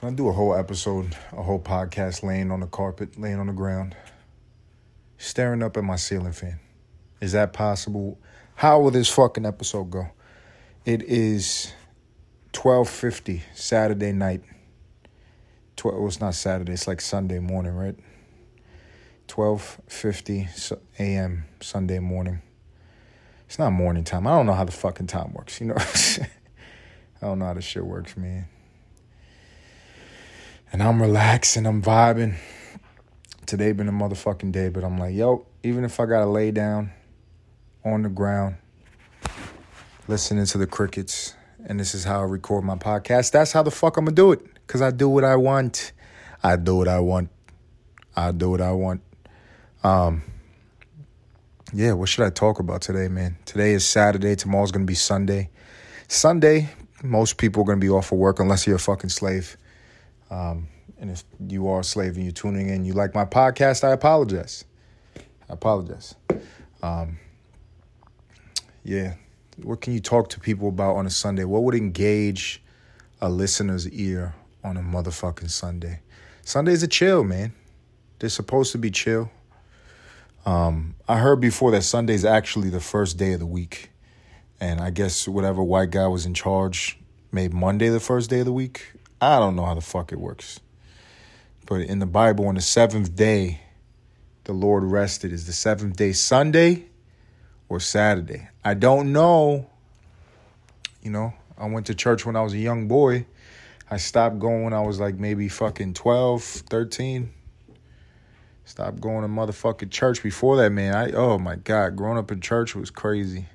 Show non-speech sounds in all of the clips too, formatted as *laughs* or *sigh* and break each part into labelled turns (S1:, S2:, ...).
S1: Can I do a whole episode, a whole podcast laying on the carpet, laying on the ground, staring up at my ceiling fan? Is that possible? How will this fucking episode go? It is 12:50 Saturday night. 12 well, it's not Saturday, it's like Sunday morning, right? 12:50 a.m. Sunday morning. It's not morning time. I don't know how the fucking time works, you know. *laughs* I don't know how this shit works, man and I'm relaxing, I'm vibing. Today been a motherfucking day, but I'm like, yo, even if I gotta lay down on the ground, listening to the crickets, and this is how I record my podcast, that's how the fuck I'm gonna do it. Cause I do what I want. I do what I want. I do what I want. Um, yeah, what should I talk about today, man? Today is Saturday. Tomorrow's gonna be Sunday. Sunday, most people are gonna be off of work unless you're a fucking slave. Um, and if you are a slave and you're tuning in, you like my podcast, I apologize. I apologize. Um, yeah. What can you talk to people about on a Sunday? What would engage a listener's ear on a motherfucking Sunday? Sundays are chill, man. They're supposed to be chill. Um, I heard before that Sunday's actually the first day of the week. And I guess whatever white guy was in charge made Monday the first day of the week. I don't know how the fuck it works. But in the Bible, on the seventh day, the Lord rested. Is the seventh day Sunday or Saturday? I don't know. You know, I went to church when I was a young boy. I stopped going when I was like maybe fucking 12, 13. Stopped going to motherfucking church before that, man. I oh my god, growing up in church was crazy.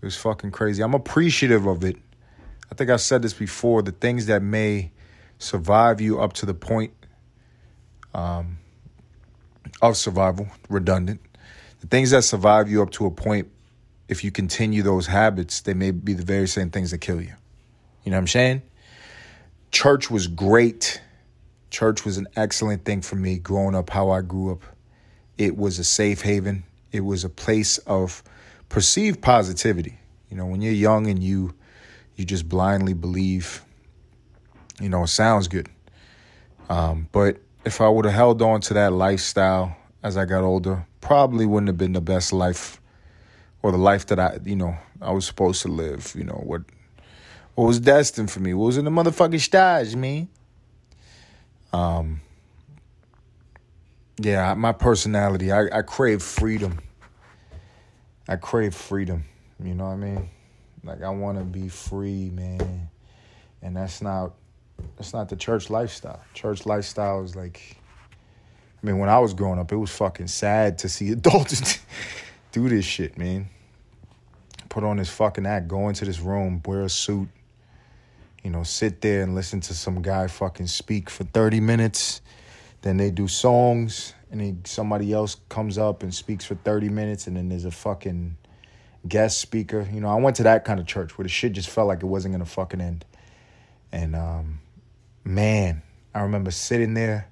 S1: It was fucking crazy. I'm appreciative of it I think I've said this before the things that may survive you up to the point um, of survival, redundant. The things that survive you up to a point, if you continue those habits, they may be the very same things that kill you. You know what I'm saying? Church was great. Church was an excellent thing for me growing up how I grew up. It was a safe haven. It was a place of perceived positivity. You know, when you're young and you you just blindly believe, you know, it sounds good. Um, but if I would have held on to that lifestyle as I got older, probably wouldn't have been the best life or the life that I, you know, I was supposed to live. You know what, what was destined for me? What was in the motherfucking stars, man? Um, yeah, my personality, I, I crave freedom. I crave freedom. You know what I mean? Like I want to be free, man. And that's not that's not the church lifestyle. Church lifestyle is like I mean, when I was growing up, it was fucking sad to see *laughs* adults do this shit, man. Put on this fucking act, go into this room, wear a suit, you know, sit there and listen to some guy fucking speak for 30 minutes. Then they do songs, and then somebody else comes up and speaks for 30 minutes, and then there's a fucking guest speaker. You know, I went to that kind of church where the shit just felt like it wasn't gonna fucking end. And um, man, I remember sitting there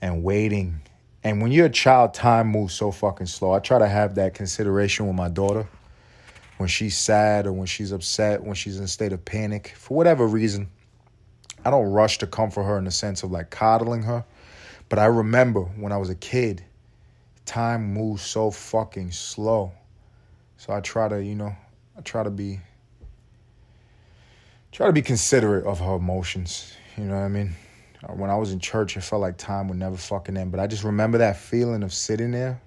S1: and waiting. And when you're a child, time moves so fucking slow. I try to have that consideration with my daughter when she's sad or when she's upset, when she's in a state of panic, for whatever reason. I don't rush to comfort her in the sense of like coddling her. But I remember when I was a kid, time moves so fucking slow. So I try to, you know, I try to be try to be considerate of her emotions. You know what I mean? Uh, when I was in church, it felt like time would never fucking end. But I just remember that feeling of sitting there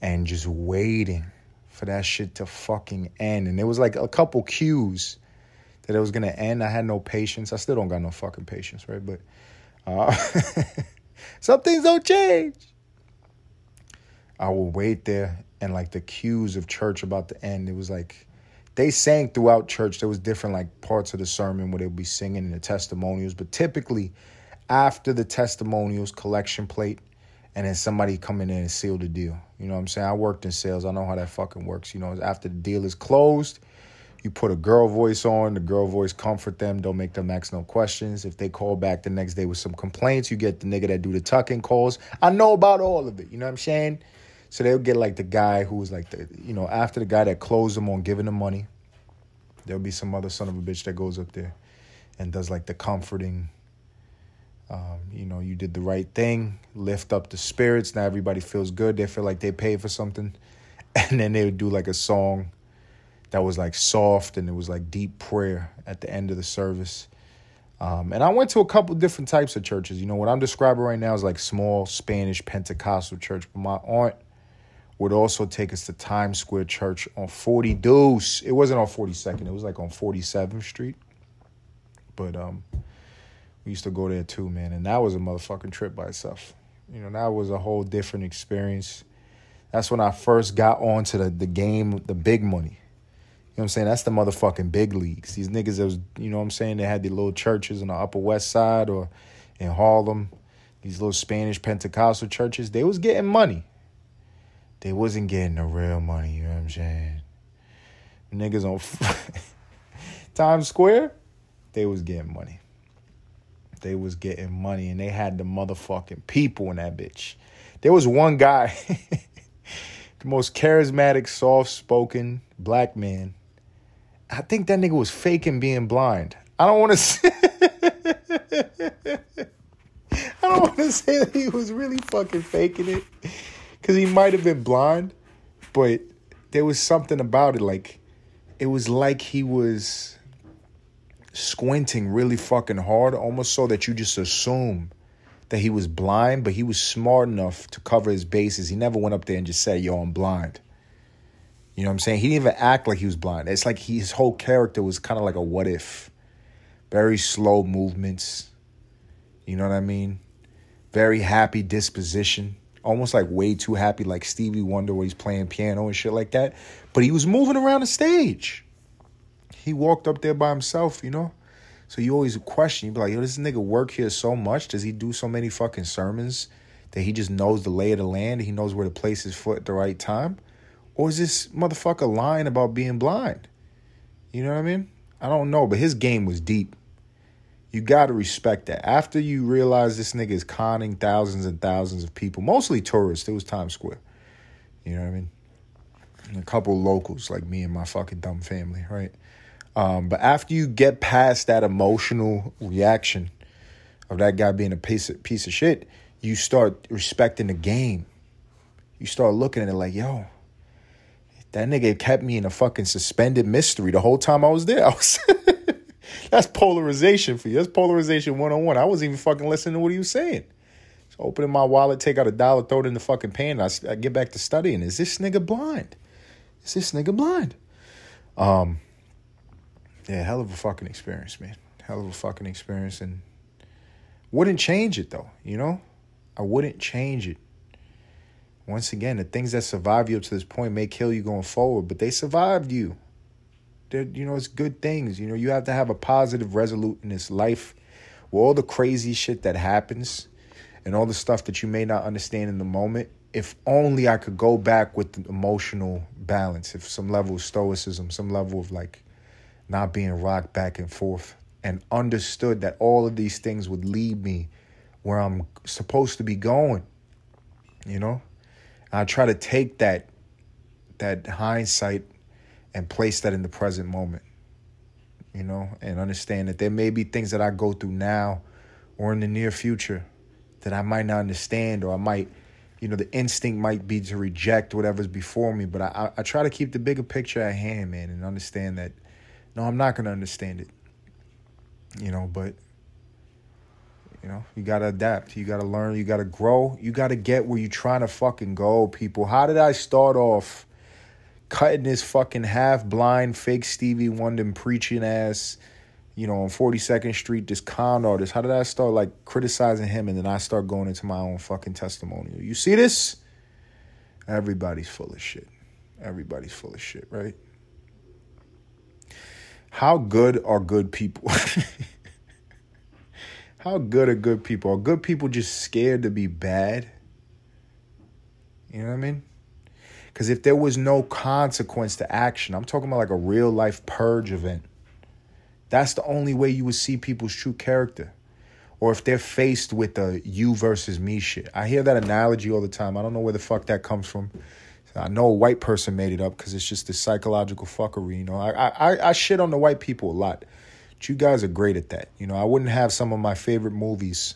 S1: and just waiting for that shit to fucking end. And there was like a couple cues that it was gonna end. I had no patience. I still don't got no fucking patience, right? But uh, *laughs* some things don't change. I would wait there and like the cues of church about the end. It was like they sang throughout church. There was different like parts of the sermon where they would be singing in the testimonials, but typically after the testimonials, collection plate, and then somebody come in and seal the deal. You know what I'm saying? I worked in sales. I know how that fucking works. You know, after the deal is closed, you put a girl voice on. The girl voice comfort them. Don't make them ask no questions. If they call back the next day with some complaints, you get the nigga that do the tucking calls. I know about all of it. You know what I'm saying? So they'll get like the guy who was like the, you know, after the guy that closed them on giving them money, there'll be some other son of a bitch that goes up there and does like the comforting. Um, you know, you did the right thing, lift up the spirits. Now everybody feels good. They feel like they paid for something. *laughs* And then they would do like a song that was like soft and it was like deep prayer at the end of the service. Um, and I went to a couple different types of churches. You know, what I'm describing right now is like small Spanish Pentecostal church. But my aunt would also take us to Times Square Church on 40 Deuce. It wasn't on 42nd, it was like on 47th Street. But um, we used to go there too, man. And that was a motherfucking trip by itself. You know, that was a whole different experience. That's when I first got onto the, the game, the big money. You know what I'm saying? That's the motherfucking big leagues. These niggas that was, you know what I'm saying? They had the little churches on the Upper West Side or in Harlem. These little Spanish Pentecostal churches, they was getting money. They wasn't getting the real money, you know what I'm saying? Niggas on *laughs* Times Square, they was getting money. They was getting money and they had the motherfucking people in that bitch. There was one guy, *laughs* the most charismatic, soft spoken black man. I think that nigga was faking being blind. I don't want to *laughs* say I don't want to say that he was really fucking faking it because he might have been blind, but there was something about it. Like, it was like he was squinting really fucking hard, almost so that you just assume that he was blind, but he was smart enough to cover his bases. He never went up there and just said, Yo, I'm blind. You know what I'm saying? He didn't even act like he was blind. It's like he, his whole character was kind of like a what if. Very slow movements. You know what I mean? Very happy disposition almost like way too happy, like Stevie Wonder, where he's playing piano and shit like that. But he was moving around the stage. He walked up there by himself, you know? So you always question, you be like, yo, this nigga work here so much? Does he do so many fucking sermons that he just knows the lay of the land? He knows where to place his foot at the right time? Or is this motherfucker lying about being blind? You know what I mean? I don't know, but his game was deep. You got to respect that. After you realize this nigga is conning thousands and thousands of people, mostly tourists, it was Times Square. You know what I mean? And a couple locals like me and my fucking dumb family, right? Um, but after you get past that emotional reaction of that guy being a piece of, piece of shit, you start respecting the game. You start looking at it like, yo, that nigga kept me in a fucking suspended mystery the whole time I was there. *laughs* I was That's polarization for you. That's polarization one on one. I wasn't even fucking listening to what he was saying. So opening my wallet, take out a dollar, throw it in the fucking pan. I, I get back to studying. Is this nigga blind? Is this nigga blind? Um, yeah, hell of a fucking experience, man. Hell of a fucking experience, and wouldn't change it though. You know, I wouldn't change it. Once again, the things that survive you up to this point may kill you going forward, but they survived you they're, you know, it's good things. You know, you have to have a positive, resolute in this life with all the crazy shit that happens and all the stuff that you may not understand in the moment. If only I could go back with emotional balance, if some level of stoicism, some level of like not being rocked back and forth, and understood that all of these things would lead me where I'm supposed to be going. You know, I try to take that that hindsight and place that in the present moment, you know, and understand that there may be things that I go through now or in the near future that I might not understand or I might, you know, the instinct might be to reject whatever's before me. But I, I try to keep the bigger picture at hand, man, and understand that, no, I'm not going to understand it, you know, but, you know, you got to adapt. You got to learn. You got to grow. You got to get where you're trying to fucking go, people. How did I start off? Cutting this fucking half blind fake Stevie Wonder preaching ass, you know, on 42nd Street, this con artist. How did I start like criticizing him and then I start going into my own fucking testimonial? You see this? Everybody's full of shit. Everybody's full of shit, right? How good are good people? *laughs* How good are good people? Are good people just scared to be bad? You know what I mean? Because if there was no consequence to action, I'm talking about like a real life purge event. That's the only way you would see people's true character. Or if they're faced with the you versus me shit. I hear that analogy all the time. I don't know where the fuck that comes from. I know a white person made it up because it's just this psychological fuckery. You know, I, I I shit on the white people a lot. But you guys are great at that. You know, I wouldn't have some of my favorite movies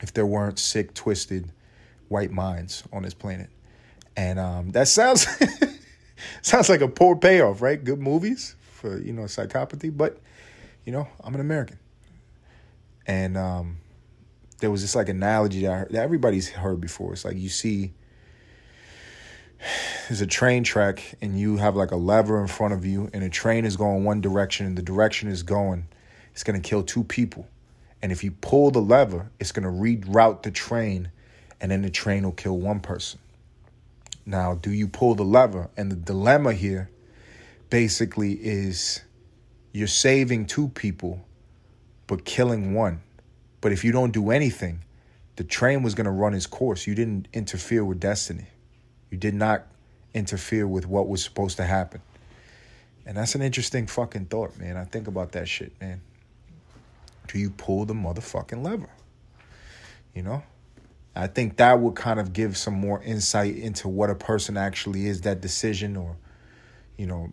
S1: if there weren't sick, twisted white minds on this planet. And um, that sounds *laughs* sounds like a poor payoff, right? Good movies for you know psychopathy, but you know I'm an American, and um, there was this like analogy that, heard, that everybody's heard before. It's like you see there's a train track and you have like a lever in front of you and a train is going one direction and the direction is going it's going to kill two people and if you pull the lever it's going to reroute the train and then the train will kill one person now do you pull the lever and the dilemma here basically is you're saving two people but killing one but if you don't do anything the train was going to run its course you didn't interfere with destiny you did not interfere with what was supposed to happen. And that's an interesting fucking thought, man. I think about that shit, man. Do you pull the motherfucking lever? You know? I think that would kind of give some more insight into what a person actually is, that decision, or, you know,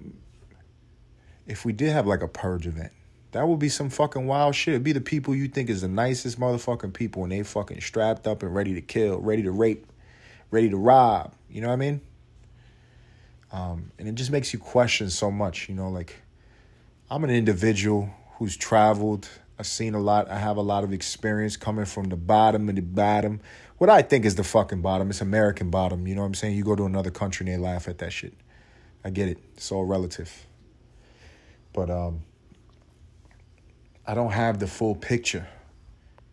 S1: if we did have like a purge event, that would be some fucking wild shit. It'd be the people you think is the nicest motherfucking people and they fucking strapped up and ready to kill, ready to rape, ready to rob. You know what I mean? Um, and it just makes you question so much, you know, like I'm an individual who's traveled, I've seen a lot, I have a lot of experience coming from the bottom of the bottom. What I think is the fucking bottom, it's American bottom, you know what I'm saying? You go to another country and they laugh at that shit. I get it. It's all relative. But um I don't have the full picture.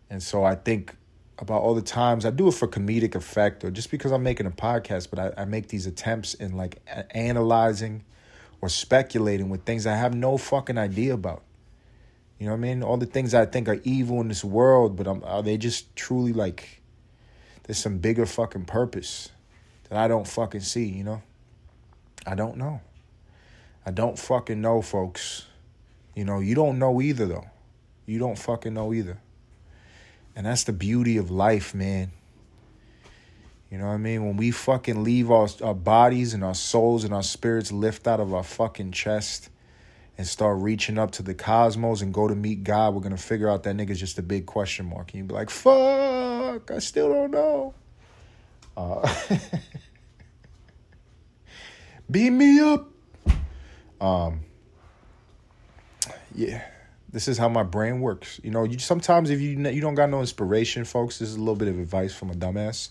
S1: And so I think about all the times I do it for comedic effect or just because I'm making a podcast, but I, I make these attempts in like analyzing or speculating with things I have no fucking idea about. You know what I mean? All the things I think are evil in this world, but I'm, are they just truly like there's some bigger fucking purpose that I don't fucking see, you know? I don't know. I don't fucking know, folks. You know, you don't know either, though. You don't fucking know either. And that's the beauty of life, man. You know what I mean? When we fucking leave our, our bodies and our souls and our spirits lift out of our fucking chest and start reaching up to the cosmos and go to meet God, we're gonna figure out that nigga's just a big question mark. And you be like, fuck, I still don't know. Uh, *laughs* me up. Um, yeah this is how my brain works. You know, you sometimes if you you don't got no inspiration, folks, this is a little bit of advice from a dumbass.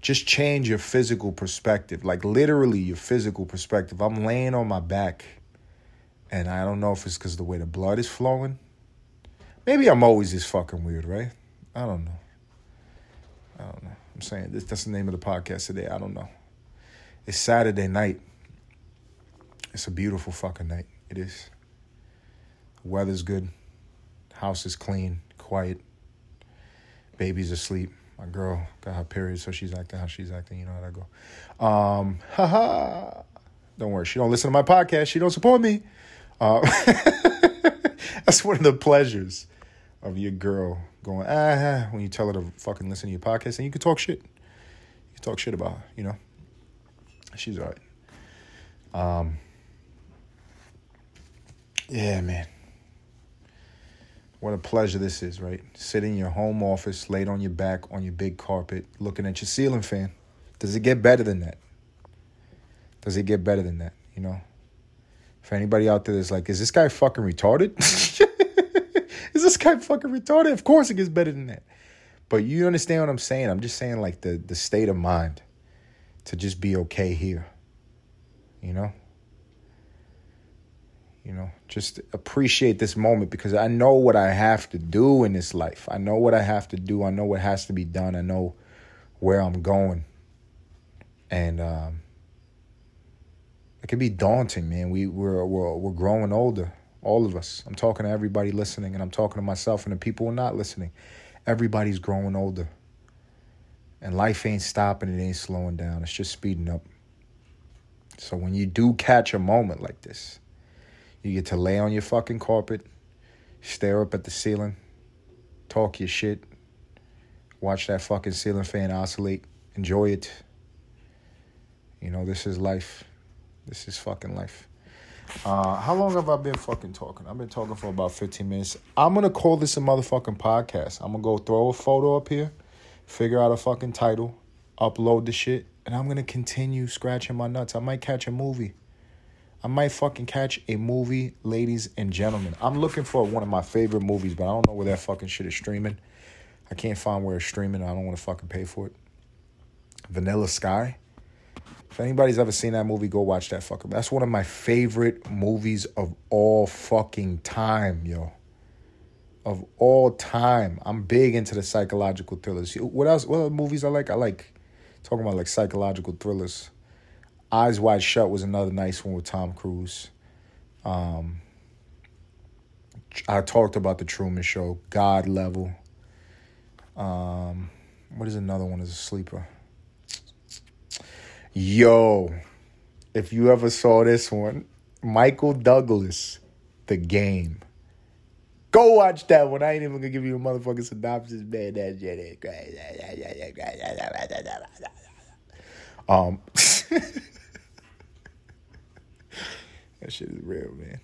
S1: Just change your physical perspective, like literally your physical perspective. I'm laying on my back, and I don't know if it's because the way the blood is flowing. Maybe I'm always this fucking weird, right? I don't know. I don't know. I'm saying this. That's the name of the podcast today. I don't know. It's Saturday night. It's a beautiful fucking night. It is. Weather's good. House is clean, quiet. Baby's asleep. My girl got her period, so she's acting how she's acting. You know how that go. Um, *laughs* haha. Don't worry. She don't listen to my podcast. She don't support me. Uh, *laughs* that's one of the pleasures of your girl going ah when you tell her to fucking listen to your podcast and you can talk shit. You can talk shit about her, you know. She's all right. Um. Yeah, man. What a pleasure this is, right? Sitting in your home office, laid on your back on your big carpet, looking at your ceiling fan. Does it get better than that? Does it get better than that? You know? For anybody out there that's like, is this guy fucking retarded? *laughs* is this guy fucking retarded? Of course it gets better than that. But you understand what I'm saying? I'm just saying like the the state of mind to just be okay here. You know? You know, just appreciate this moment because I know what I have to do in this life. I know what I have to do. I know what has to be done. I know where I'm going. And um, it can be daunting, man. We we're we're we're growing older, all of us. I'm talking to everybody listening, and I'm talking to myself and the people who are not listening. Everybody's growing older, and life ain't stopping. It ain't slowing down. It's just speeding up. So when you do catch a moment like this you get to lay on your fucking carpet, stare up at the ceiling, talk your shit, watch that fucking ceiling fan oscillate, enjoy it. You know, this is life. This is fucking life. Uh, how long have I been fucking talking? I've been talking for about 15 minutes. I'm gonna call this a motherfucking podcast. I'm gonna go throw a photo up here, figure out a fucking title, upload the shit, and I'm gonna continue scratching my nuts. I might catch a movie. I might fucking catch a movie, ladies and gentlemen. I'm looking for one of my favorite movies, but I don't know where that fucking shit is streaming. I can't find where it's streaming. I don't want to fucking pay for it. Vanilla Sky. If anybody's ever seen that movie, go watch that fucker. That's one of my favorite movies of all fucking time, yo. Of all time. I'm big into the psychological thrillers. What else? What other movies I like? I like talking about like psychological thrillers. Eyes Wide Shut was another nice one with Tom Cruise. Um, I talked about the Truman Show, God Level. Um, what is another one? Is a sleeper. Yo, if you ever saw this one, Michael Douglas, The Game. Go watch that one. I ain't even gonna give you a motherfucking synopsis, man. That shit is crazy. Um, *laughs* that shit is real, man.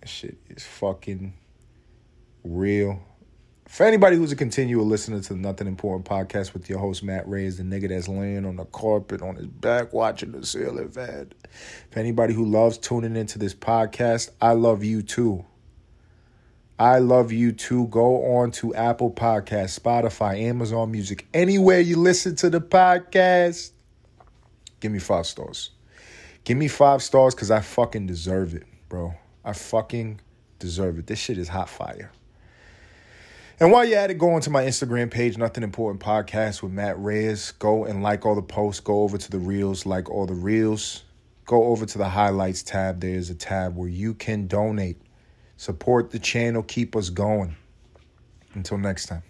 S1: That shit is fucking real. For anybody who's a continual listener to the Nothing Important podcast with your host, Matt Ray, is the nigga that's laying on the carpet on his back watching the ceiling fan. For anybody who loves tuning into this podcast, I love you too. I love you too. Go on to Apple Podcasts, Spotify, Amazon Music, anywhere you listen to the podcast. Give me five stars. Give me five stars because I fucking deserve it, bro. I fucking deserve it. This shit is hot fire. And while you're at it, go onto my Instagram page, Nothing Important Podcast with Matt Reyes. Go and like all the posts. Go over to the Reels, like all the Reels. Go over to the Highlights tab. There's a tab where you can donate. Support the channel. Keep us going. Until next time.